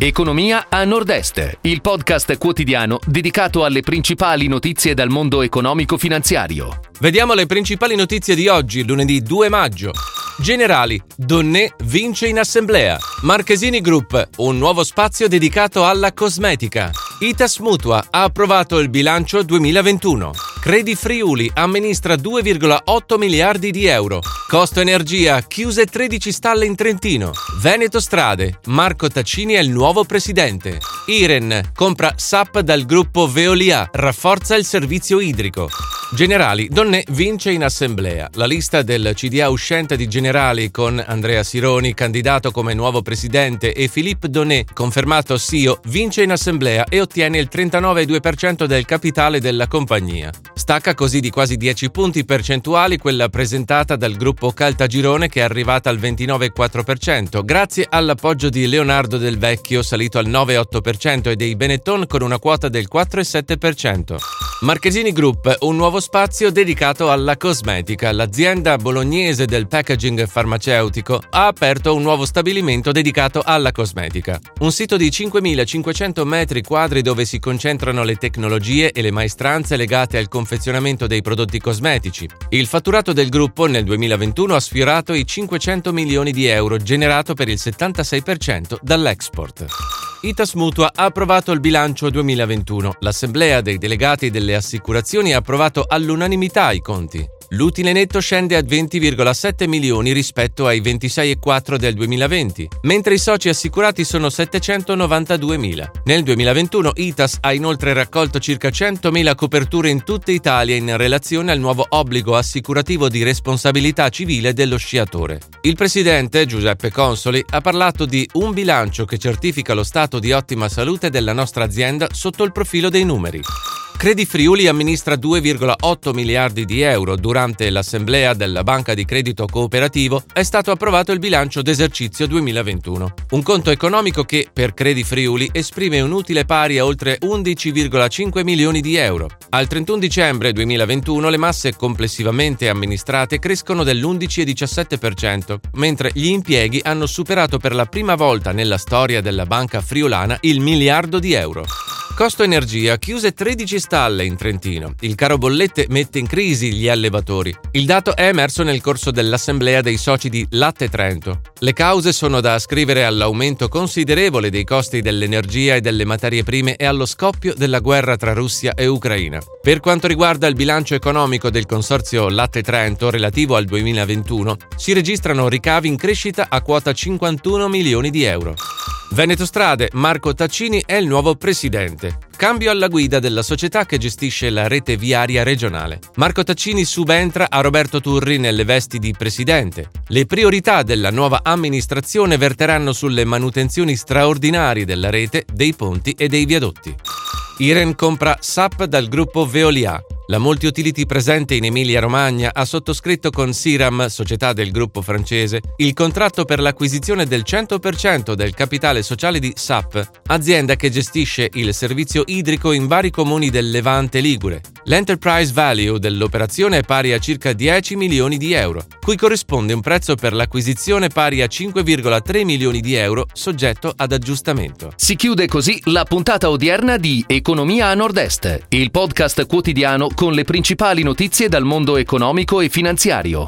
Economia a Nord-Est, il podcast quotidiano dedicato alle principali notizie dal mondo economico-finanziario. Vediamo le principali notizie di oggi, lunedì 2 maggio. Generali, Donné vince in assemblea. Marchesini Group, un nuovo spazio dedicato alla cosmetica. Itas Mutua ha approvato il bilancio 2021. Credi Friuli amministra 2,8 miliardi di euro. Costo Energia chiuse 13 stalle in Trentino. Veneto Strade, Marco Taccini è il nuovo presidente. Iren compra SAP dal gruppo Veolia, rafforza il servizio idrico. Generali, Donné vince in assemblea. La lista del CDA uscente di Generali con Andrea Sironi, candidato come nuovo presidente, e Philippe Donné, confermato CEO, vince in assemblea e ottiene il 39,2% del capitale della compagnia. Stacca così di quasi 10 punti percentuali quella presentata dal gruppo Caltagirone che è arrivata al 29,4%, grazie all'appoggio di Leonardo Del Vecchio salito al 9,8% e dei Benetton con una quota del 4,7%. Marchesini Group, un nuovo spazio dedicato alla cosmetica. L'azienda bolognese del packaging farmaceutico ha aperto un nuovo stabilimento dedicato alla cosmetica. Un sito di 5.500 metri quadri dove si concentrano le tecnologie e le maestranze legate al confezionamento dei prodotti cosmetici. Il fatturato del gruppo nel 2021 ha sfiorato i 500 milioni di euro, generato per il 76% dall'export. Itas Mutua ha approvato il bilancio 2021. L'assemblea dei delegati delle assicurazioni ha approvato all'unanimità i conti. L'utile netto scende a 20,7 milioni rispetto ai 26,4 del 2020, mentre i soci assicurati sono 792.000. Nel 2021 ITAS ha inoltre raccolto circa 100.000 coperture in tutta Italia in relazione al nuovo obbligo assicurativo di responsabilità civile dello sciatore. Il presidente Giuseppe Consoli ha parlato di un bilancio che certifica lo stato di ottima salute della nostra azienda sotto il profilo dei numeri. Credi Friuli amministra 2,8 miliardi di euro. Durante l'assemblea della Banca di Credito Cooperativo è stato approvato il bilancio d'esercizio 2021. Un conto economico che, per Credi Friuli, esprime un utile pari a oltre 11,5 milioni di euro. Al 31 dicembre 2021 le masse complessivamente amministrate crescono dell'11,17%, mentre gli impieghi hanno superato per la prima volta nella storia della banca friulana il miliardo di euro. Costo Energia chiuse 13 stalle in Trentino. Il caro bollette mette in crisi gli allevatori. Il dato è emerso nel corso dell'assemblea dei soci di Latte Trento. Le cause sono da ascrivere all'aumento considerevole dei costi dell'energia e delle materie prime e allo scoppio della guerra tra Russia e Ucraina. Per quanto riguarda il bilancio economico del consorzio Latte Trento relativo al 2021, si registrano ricavi in crescita a quota 51 milioni di euro. Veneto Strade, Marco Taccini è il nuovo presidente. Cambio alla guida della società che gestisce la rete viaria regionale. Marco Taccini subentra a Roberto Turri nelle vesti di presidente. Le priorità della nuova amministrazione verteranno sulle manutenzioni straordinarie della rete, dei ponti e dei viadotti. Iren compra SAP dal gruppo Veolia. La multi-utility presente in Emilia-Romagna ha sottoscritto con Siram, società del gruppo francese, il contratto per l'acquisizione del 100% del capitale sociale di SAP, azienda che gestisce il servizio idrico in vari comuni del Levante Ligure. L'enterprise value dell'operazione è pari a circa 10 milioni di euro, cui corrisponde un prezzo per l'acquisizione pari a 5,3 milioni di euro soggetto ad aggiustamento. Si chiude così la puntata odierna di Economia a Nord-Est, il podcast quotidiano con le principali notizie dal mondo economico e finanziario.